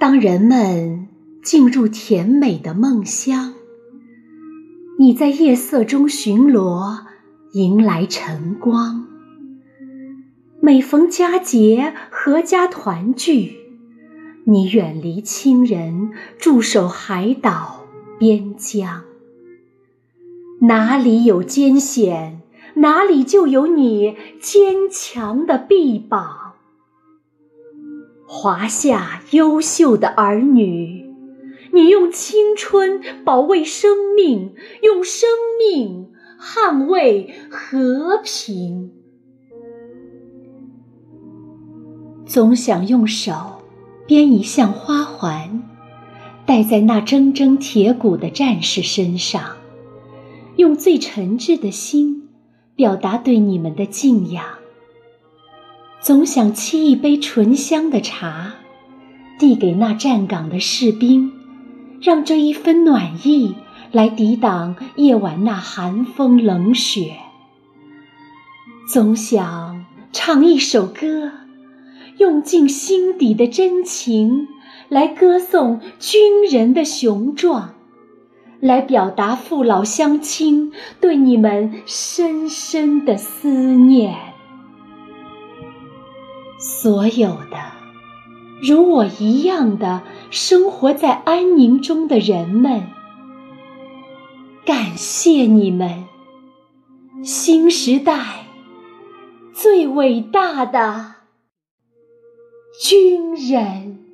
当人们进入甜美的梦乡，你在夜色中巡逻，迎来晨光。每逢佳节，阖家团聚，你远离亲人，驻守海岛边疆。哪里有艰险，哪里就有你坚强的臂膀。华夏优秀的儿女，你用青春保卫生命，用生命捍卫和平。总想用手编一项花环，戴在那铮铮铁骨的战士身上。用最诚挚的心表达对你们的敬仰。总想沏一杯醇香的茶，递给那站岗的士兵，让这一分暖意来抵挡夜晚那寒风冷雪。总想唱一首歌，用尽心底的真情来歌颂军人的雄壮。来表达父老乡亲对你们深深的思念。所有的如我一样的生活在安宁中的人们，感谢你们，新时代最伟大的军人。